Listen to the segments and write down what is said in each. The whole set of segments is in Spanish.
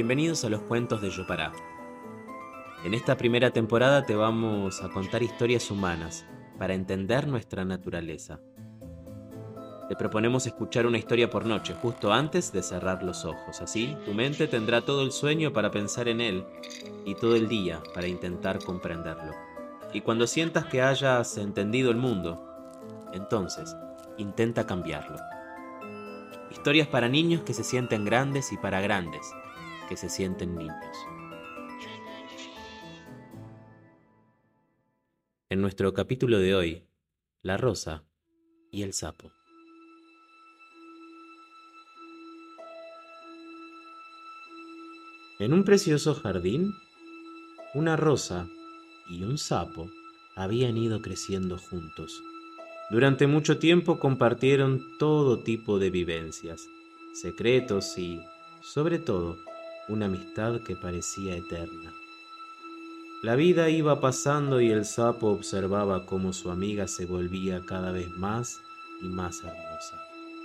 Bienvenidos a los cuentos de Yopará. En esta primera temporada te vamos a contar historias humanas para entender nuestra naturaleza. Te proponemos escuchar una historia por noche, justo antes de cerrar los ojos. Así, tu mente tendrá todo el sueño para pensar en él y todo el día para intentar comprenderlo. Y cuando sientas que hayas entendido el mundo, entonces intenta cambiarlo. Historias para niños que se sienten grandes y para grandes que se sienten niños. En nuestro capítulo de hoy, la rosa y el sapo. En un precioso jardín, una rosa y un sapo habían ido creciendo juntos. Durante mucho tiempo compartieron todo tipo de vivencias, secretos y, sobre todo, una amistad que parecía eterna. La vida iba pasando y el sapo observaba cómo su amiga se volvía cada vez más y más hermosa.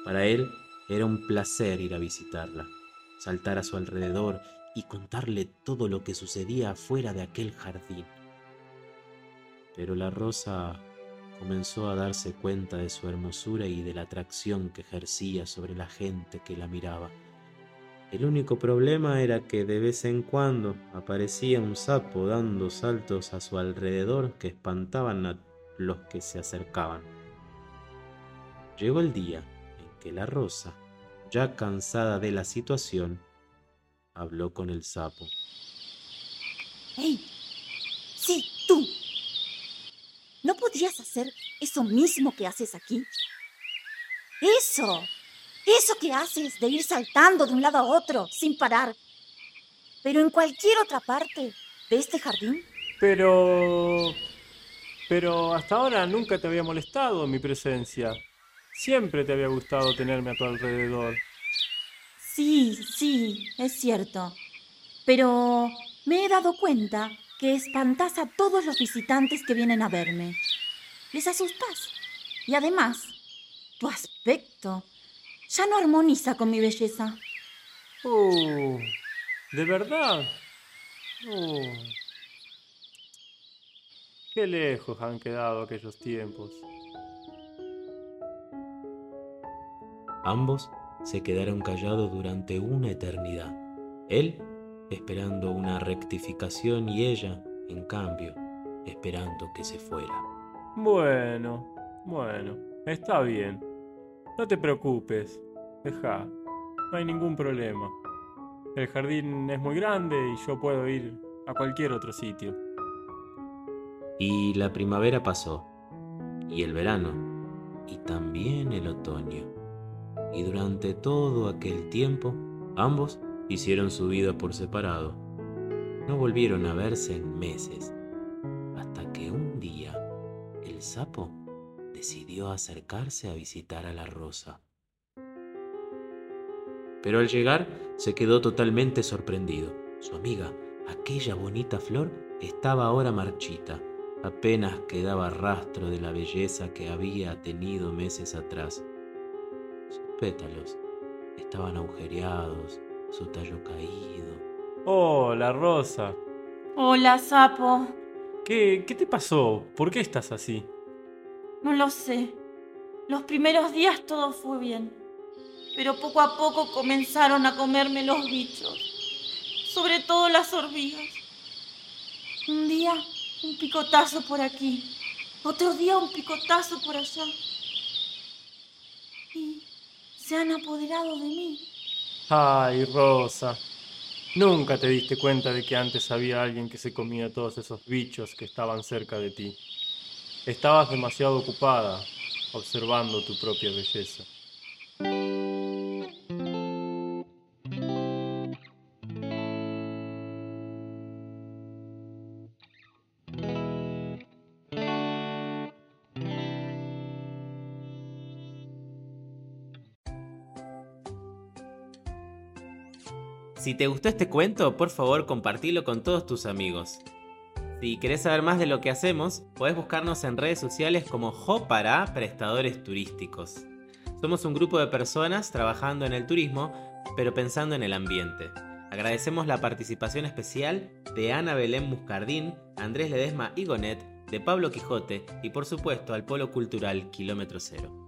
Para él era un placer ir a visitarla, saltar a su alrededor y contarle todo lo que sucedía afuera de aquel jardín. Pero la rosa comenzó a darse cuenta de su hermosura y de la atracción que ejercía sobre la gente que la miraba. El único problema era que de vez en cuando aparecía un sapo dando saltos a su alrededor que espantaban a los que se acercaban. Llegó el día en que la rosa, ya cansada de la situación, habló con el sapo. ¡Hey! Sí, tú. ¿No podrías hacer eso mismo que haces aquí? Eso. Eso que haces de ir saltando de un lado a otro sin parar. Pero en cualquier otra parte de este jardín. Pero... Pero hasta ahora nunca te había molestado mi presencia. Siempre te había gustado tenerme a tu alrededor. Sí, sí, es cierto. Pero me he dado cuenta que espantas a todos los visitantes que vienen a verme. Les asustas. Y además, tu aspecto ya no armoniza con mi belleza. Oh, ¿de verdad? Oh. Qué lejos han quedado aquellos tiempos. Ambos se quedaron callados durante una eternidad. Él esperando una rectificación y ella, en cambio, esperando que se fuera. Bueno, bueno, está bien. No te preocupes, deja, no hay ningún problema. El jardín es muy grande y yo puedo ir a cualquier otro sitio. Y la primavera pasó, y el verano, y también el otoño. Y durante todo aquel tiempo, ambos hicieron su vida por separado. No volvieron a verse en meses, hasta que un día el sapo decidió acercarse a visitar a la rosa. Pero al llegar se quedó totalmente sorprendido. Su amiga, aquella bonita flor, estaba ahora marchita. Apenas quedaba rastro de la belleza que había tenido meses atrás. Sus pétalos estaban agujereados, su tallo caído. Hola, Rosa. Hola, sapo. ¿Qué, ¿Qué te pasó? ¿Por qué estás así? No lo sé. Los primeros días todo fue bien. Pero poco a poco comenzaron a comerme los bichos. Sobre todo las hormigas. Un día un picotazo por aquí. Otro día un picotazo por allá. Y se han apoderado de mí. Ay, Rosa. Nunca te diste cuenta de que antes había alguien que se comía todos esos bichos que estaban cerca de ti. Estabas demasiado ocupada observando tu propia belleza. Si te gustó este cuento, por favor compartilo con todos tus amigos. Si querés saber más de lo que hacemos, podés buscarnos en redes sociales como Jo para Prestadores Turísticos. Somos un grupo de personas trabajando en el turismo, pero pensando en el ambiente. Agradecemos la participación especial de Ana Belén Muscardín, Andrés Ledesma y Gonet, de Pablo Quijote y por supuesto al Polo Cultural Kilómetro Cero.